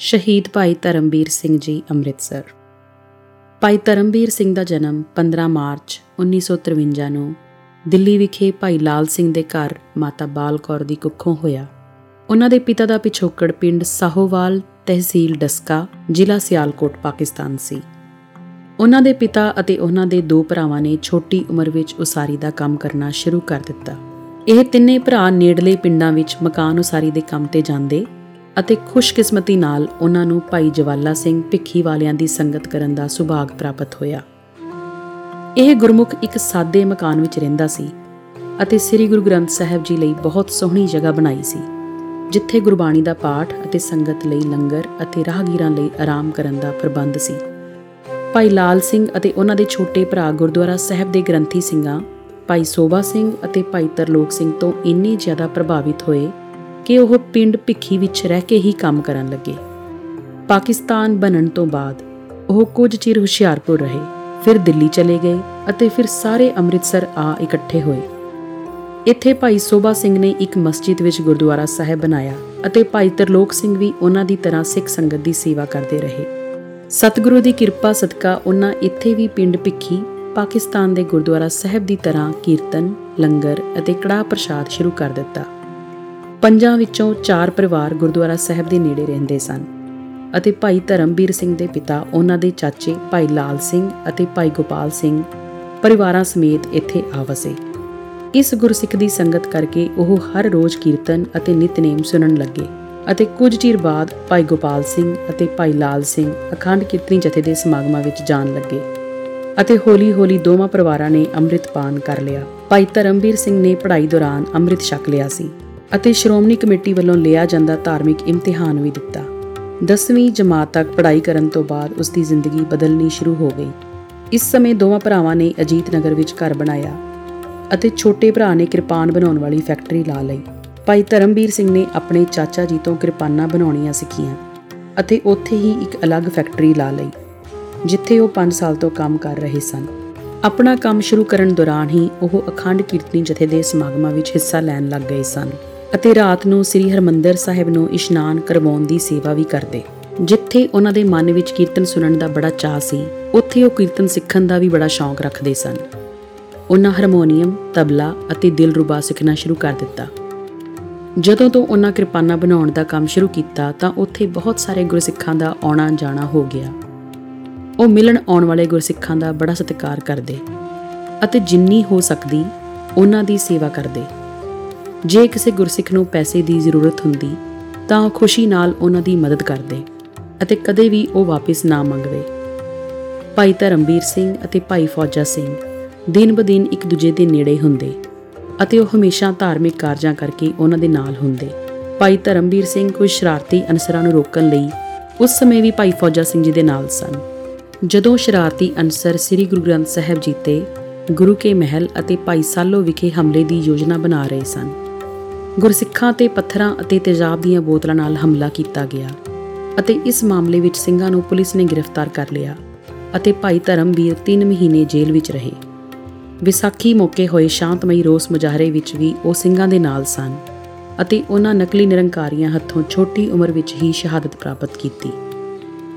ਸ਼ਹੀਦ ਭਾਈ ਧਰਮਵੀਰ ਸਿੰਘ ਜੀ ਅੰਮ੍ਰਿਤਸਰ। ਭਾਈ ਧਰਮਵੀਰ ਸਿੰਘ ਦਾ ਜਨਮ 15 ਮਾਰਚ 1953 ਨੂੰ ਦਿੱਲੀ ਵਿਖੇ ਭਾਈ ਲਾਲ ਸਿੰਘ ਦੇ ਘਰ ਮਾਤਾ ਬਾਲ ਕੌਰ ਦੀ ਕੁੱਖੋਂ ਹੋਇਆ। ਉਹਨਾਂ ਦੇ ਪਿਤਾ ਦਾ ਪਿਛੋਕੜ ਪਿੰਡ ਸਾਹੋਵਾਲ ਤਹਿਸੀਲ ਡਸਕਾ, ਜ਼ਿਲ੍ਹਾ ਸਿਆਲਕੋਟ, ਪਾਕਿਸਤਾਨ ਸੀ। ਉਹਨਾਂ ਦੇ ਪਿਤਾ ਅਤੇ ਉਹਨਾਂ ਦੇ ਦੋ ਭਰਾਵਾਂ ਨੇ ਛੋਟੀ ਉਮਰ ਵਿੱਚ ਉਸਾਰੀ ਦਾ ਕੰਮ ਕਰਨਾ ਸ਼ੁਰੂ ਕਰ ਦਿੱਤਾ। ਇਹ ਤਿੰਨੇ ਭਰਾ ਨੇੜਲੇ ਪਿੰਡਾਂ ਵਿੱਚ ਮਕਾਨ ਉਸਾਰੀ ਦੇ ਕੰਮ ਤੇ ਜਾਂਦੇ ਅਤੇ ਖੁਸ਼ਕਿਸਮਤੀ ਨਾਲ ਉਹਨਾਂ ਨੂੰ ਭਾਈ ਜਵਾਲਾ ਸਿੰਘ ਭਿੱਖੀ ਵਾਲਿਆਂ ਦੀ ਸੰਗਤ ਕਰਨ ਦਾ ਸੁਭਾਗ ਪ੍ਰਾਪਤ ਹੋਇਆ। ਇਹ ਗੁਰਮੁਖ ਇੱਕ ਸਾਦੇ ਮਕਾਨ ਵਿੱਚ ਰਹਿੰਦਾ ਸੀ ਅਤੇ ਸ੍ਰੀ ਗੁਰੂ ਗ੍ਰੰਥ ਸਾਹਿਬ ਜੀ ਲਈ ਬਹੁਤ ਸੋਹਣੀ ਜਗ੍ਹਾ ਬਣਾਈ ਸੀ, ਜਿੱਥੇ ਗੁਰਬਾਣੀ ਦਾ ਪਾਠ ਅਤੇ ਸੰਗਤ ਲਈ ਲੰਗਰ ਅਤੇ ਰਾਹਗੀਰਾਂ ਲਈ ਆਰਾਮ ਕਰਨ ਦਾ ਪ੍ਰਬੰਧ ਸੀ। ਭਾਈ ਲਾਲ ਸਿੰਘ ਅਤੇ ਉਹਨਾਂ ਦੇ ਛੋਟੇ ਭਰਾ ਗੁਰਦੁਆਰਾ ਸਾਹਿਬ ਦੇ ਗ੍ਰੰਥੀ ਸਿੰਘਾਂ, ਭਾਈ ਸੋਭਾ ਸਿੰਘ ਅਤੇ ਭਾਈ ਤਰਲੋਕ ਸਿੰਘ ਤੋਂ ਇੰਨੇ ਜ਼ਿਆਦਾ ਪ੍ਰਭਾਵਿਤ ਹੋਏ ਕਿ ਉਹ ਪਿੰਡ ਭਿੱਖੀ ਵਿੱਚ ਰਹਿ ਕੇ ਹੀ ਕੰਮ ਕਰਨ ਲੱਗੇ। ਪਾਕਿਸਤਾਨ ਬਣਨ ਤੋਂ ਬਾਅਦ ਉਹ ਕੁਝ ਚਿਰ ਹੁਸ਼ਿਆਰਪੁਰ ਰਹੇ, ਫਿਰ ਦਿੱਲੀ ਚਲੇ ਗਏ ਅਤੇ ਫਿਰ ਸਾਰੇ ਅੰਮ੍ਰਿਤਸਰ ਆ ਇਕੱਠੇ ਹੋਏ। ਇੱਥੇ ਭਾਈ ਸੋਭਾ ਸਿੰਘ ਨੇ ਇੱਕ ਮਸਜਿਦ ਵਿੱਚ ਗੁਰਦੁਆਰਾ ਸਾਹਿਬ ਬਣਾਇਆ ਅਤੇ ਭਾਈ ਤਰਲੋਕ ਸਿੰਘ ਵੀ ਉਹਨਾਂ ਦੀ ਤਰ੍ਹਾਂ ਸਿੱਖ ਸੰਗਤ ਦੀ ਸੇਵਾ ਕਰਦੇ ਰਹੇ। ਸਤਿਗੁਰੂ ਦੀ ਕਿਰਪਾ ਸਦਕਾ ਉਹਨਾਂ ਇੱਥੇ ਵੀ ਪਿੰਡ ਭਿੱਖੀ, ਪਾਕਿਸਤਾਨ ਦੇ ਗੁਰਦੁਆਰਾ ਸਾਹਿਬ ਦੀ ਤਰ੍ਹਾਂ ਕੀਰਤਨ, ਲੰਗਰ ਅਤੇ ਕੜਾਹ ਪ੍ਰਸ਼ਾਦ ਸ਼ੁਰੂ ਕਰ ਦਿੱਤਾ। ਪੰਜਾਂ ਵਿੱਚੋਂ ਚਾਰ ਪਰਿਵਾਰ ਗੁਰਦੁਆਰਾ ਸਾਹਿਬ ਦੇ ਨੇੜੇ ਰਹਿੰਦੇ ਸਨ ਅਤੇ ਭਾਈ ਧਰਮਵੀਰ ਸਿੰਘ ਦੇ ਪਿਤਾ ਉਹਨਾਂ ਦੇ ਚਾਚੇ ਭਾਈ ਲਾਲ ਸਿੰਘ ਅਤੇ ਭਾਈ ਗੋਪਾਲ ਸਿੰਘ ਪਰਿਵਾਰਾਂ ਸਮੇਤ ਇੱਥੇ ਆਵਸੇ ਇਸ ਗੁਰਸਿੱਖ ਦੀ ਸੰਗਤ ਕਰਕੇ ਉਹ ਹਰ ਰੋਜ਼ ਕੀਰਤਨ ਅਤੇ ਨਿਤਨੇਮ ਸੁਣਨ ਲੱਗੇ ਅਤੇ ਕੁਝ ਚਿਰ ਬਾਅਦ ਭਾਈ ਗੋਪਾਲ ਸਿੰਘ ਅਤੇ ਭਾਈ ਲਾਲ ਸਿੰਘ ਅਖੰਡ ਕੀਰਤਨੀ ਜਥੇ ਦੇ ਸਮਾਗਮਾਂ ਵਿੱਚ ਜਾਣ ਲੱਗੇ ਅਤੇ ਹੌਲੀ-ਹੌਲੀ ਦੋਵਾਂ ਪਰਿਵਾਰਾਂ ਨੇ ਅੰਮ੍ਰਿਤ ਪਾਨ ਕਰ ਲਿਆ। ਭਾਈ ਧਰਮਵੀਰ ਸਿੰਘ ਨੇ ਪੜ੍ਹਾਈ ਦੌਰਾਨ ਅੰਮ੍ਰਿਤ ਛਕ ਲਿਆ ਸੀ। ਅਤੇ ਸ਼੍ਰੋਮਣੀ ਕਮੇਟੀ ਵੱਲੋਂ ਲਿਆ ਜਾਂਦਾ ਧਾਰਮਿਕ ਇਮਤਿਹਾਨ ਵੀ ਦਿੱਤਾ। 10ਵੀਂ ਜਮਾਤ ਤੱਕ ਪੜ੍ਹਾਈ ਕਰਨ ਤੋਂ ਬਾਅਦ ਉਸ ਦੀ ਜ਼ਿੰਦਗੀ ਬਦਲਣੀ ਸ਼ੁਰੂ ਹੋ ਗਈ। ਇਸ ਸਮੇਂ ਦੋਵਾਂ ਭਰਾਵਾਂ ਨੇ ਅਜੀਤ ਨਗਰ ਵਿੱਚ ਘਰ ਬਣਾਇਆ ਅਤੇ ਛੋਟੇ ਭਰਾ ਨੇ ਕਿਰਪਾਨ ਬਣਾਉਣ ਵਾਲੀ ਫੈਕਟਰੀ ਲਾ ਲਈ। ਭਾਈ ਧਰਮਵੀਰ ਸਿੰਘ ਨੇ ਆਪਣੇ ਚਾਚਾ ਜੀ ਤੋਂ ਕਿਰਪਾਨਾਂ ਬਣਾਉਣੀਆਂ ਸਿੱਖੀਆਂ ਅਤੇ ਉੱਥੇ ਹੀ ਇੱਕ ਅਲੱਗ ਫੈਕਟਰੀ ਲਾ ਲਈ, ਜਿੱਥੇ ਉਹ 5 ਸਾਲ ਤੋਂ ਕੰਮ ਕਰ ਰਹੇ ਸਨ। ਆਪਣਾ ਕੰਮ ਸ਼ੁਰੂ ਕਰਨ ਦੌਰਾਨ ਹੀ ਉਹ ਅਖੰਡ ਕੀਰਤਨੀ ਜਥੇ ਦੇ ਸਮਾਗਮਾਂ ਵਿੱਚ ਹਿੱਸਾ ਲੈਣ ਲੱਗ ਗਏ ਸਨ। ਅਤੇ ਰਾਤ ਨੂੰ ਸ੍ਰੀ ਹਰਮੰਦਰ ਸਾਹਿਬ ਨੂੰ ਇਸ਼ਨਾਨ ਕਰਵਾਉਣ ਦੀ ਸੇਵਾ ਵੀ ਕਰਦੇ। ਜਿੱਥੇ ਉਹਨਾਂ ਦੇ ਮਨ ਵਿੱਚ ਕੀਰਤਨ ਸੁਣਨ ਦਾ ਬੜਾ ਚਾਹ ਸੀ, ਉੱਥੇ ਉਹ ਕੀਰਤਨ ਸਿੱਖਣ ਦਾ ਵੀ ਬੜਾ ਸ਼ੌਂਕ ਰੱਖਦੇ ਸਨ। ਉਹਨਾਂ ਹਾਰਮੋਨੀਅਮ, ਤਬਲਾ ਅਤੇ ਦਿਲਰੂਬਾ ਸਿੱਖਣਾ ਸ਼ੁਰੂ ਕਰ ਦਿੱਤਾ। ਜਦੋਂ ਤੋਂ ਉਹਨਾਂ ਕਿਰਪਾਨਾ ਬਣਾਉਣ ਦਾ ਕੰਮ ਸ਼ੁਰੂ ਕੀਤਾ, ਤਾਂ ਉੱਥੇ ਬਹੁਤ ਸਾਰੇ ਗੁਰਸਿੱਖਾਂ ਦਾ ਆਉਣਾ ਜਾਣਾ ਹੋ ਗਿਆ। ਉਹ ਮਿਲਣ ਆਉਣ ਵਾਲੇ ਗੁਰਸਿੱਖਾਂ ਦਾ ਬੜਾ ਸਤਿਕਾਰ ਕਰਦੇ ਅਤੇ ਜਿੰਨੀ ਹੋ ਸਕਦੀ, ਉਹਨਾਂ ਦੀ ਸੇਵਾ ਕਰਦੇ। ਜੇ ਕਿਸੇ ਗੁਰਸਿੱਖ ਨੂੰ ਪੈਸੇ ਦੀ ਜ਼ਰੂਰਤ ਹੁੰਦੀ, ਤਾਂ ਉਹ ਖੁਸ਼ੀ ਨਾਲ ਉਹਨਾਂ ਦੀ ਮਦਦ ਕਰਦੇ ਅਤੇ ਕਦੇ ਵੀ ਉਹ ਵਾਪਸ ਨਾ ਮੰਗਦੇ। ਭਾਈ ਧਰਮਵੀਰ ਸਿੰਘ ਅਤੇ ਭਾਈ ਫੌਜਾ ਸਿੰਘ ਦਿਨ ਬਦਿਨ ਇੱਕ ਦੂਜੇ ਦੇ ਨੇੜੇ ਹੁੰਦੇ ਅਤੇ ਉਹ ਹਮੇਸ਼ਾ ਧਾਰਮਿਕ ਕਾਰਜਾਂ ਕਰਕੇ ਉਹਨਾਂ ਦੇ ਨਾਲ ਹੁੰਦੇ। ਭਾਈ ਧਰਮਵੀਰ ਸਿੰਘ ਕੁਝ ਸ਼ਰਾਰਤੀ ਅਨਸਰਾਂ ਨੂੰ ਰੋਕਣ ਲਈ ਉਸ ਸਮੇਂ ਵੀ ਭਾਈ ਫੌਜਾ ਸਿੰਘ ਜੀ ਦੇ ਨਾਲ ਸਨ। ਜਦੋਂ ਸ਼ਰਾਰਤੀ ਅਨਸਰ ਸ੍ਰੀ ਗੁਰੂ ਗ੍ਰੰਥ ਸਾਹਿਬ ਜੀ ਤੇ ਗੁਰੂ ਕੇ ਮਹਿਲ ਅਤੇ ਭਾਈ ਸਾਲੋ ਵਿਖੇ ਹਮਲੇ ਦੀ ਯੋਜਨਾ ਬਣਾ ਰਹੇ ਸਨ ਗੁਰਸਿੱਖਾਂ ਤੇ ਪੱਥਰਾਂ ਅਤੇ ਤੇਜ਼ਾਬ ਦੀਆਂ ਬੋਤਲਾਂ ਨਾਲ ਹਮਲਾ ਕੀਤਾ ਗਿਆ ਅਤੇ ਇਸ ਮਾਮਲੇ ਵਿੱਚ ਸਿੰਘਾਂ ਨੂੰ ਪੁਲਿਸ ਨੇ ਗ੍ਰਿਫਤਾਰ ਕਰ ਲਿਆ ਅਤੇ ਭਾਈ ਧਰਮਵੀਰ 3 ਮਹੀਨੇ ਜੇਲ੍ਹ ਵਿੱਚ ਰਹੇ। ਵਿਸਾਖੀ ਮੌਕੇ ਹੋਏ ਸ਼ਾਂਤਮਈ ਰੋਸ ਮੁਜ਼ਾਹਰੇ ਵਿੱਚ ਵੀ ਉਹ ਸਿੰਘਾਂ ਦੇ ਨਾਲ ਸਨ ਅਤੇ ਉਹਨਾਂ ਨਕਲੀ ਨਿਰੰਕਾਰੀਆਂ ਹੱਥੋਂ ਛੋਟੀ ਉਮਰ ਵਿੱਚ ਹੀ ਸ਼ਹਾਦਤ ਪ੍ਰਾਪਤ ਕੀਤੀ।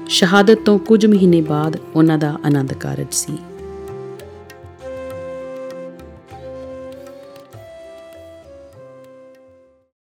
ਸ਼ਹਾਦਤ ਤੋਂ ਕੁਝ ਮਹੀਨੇ ਬਾਅਦ ਉਹਨਾਂ ਦਾ ਆਨੰਦ ਕਾਰਜ ਸੀ।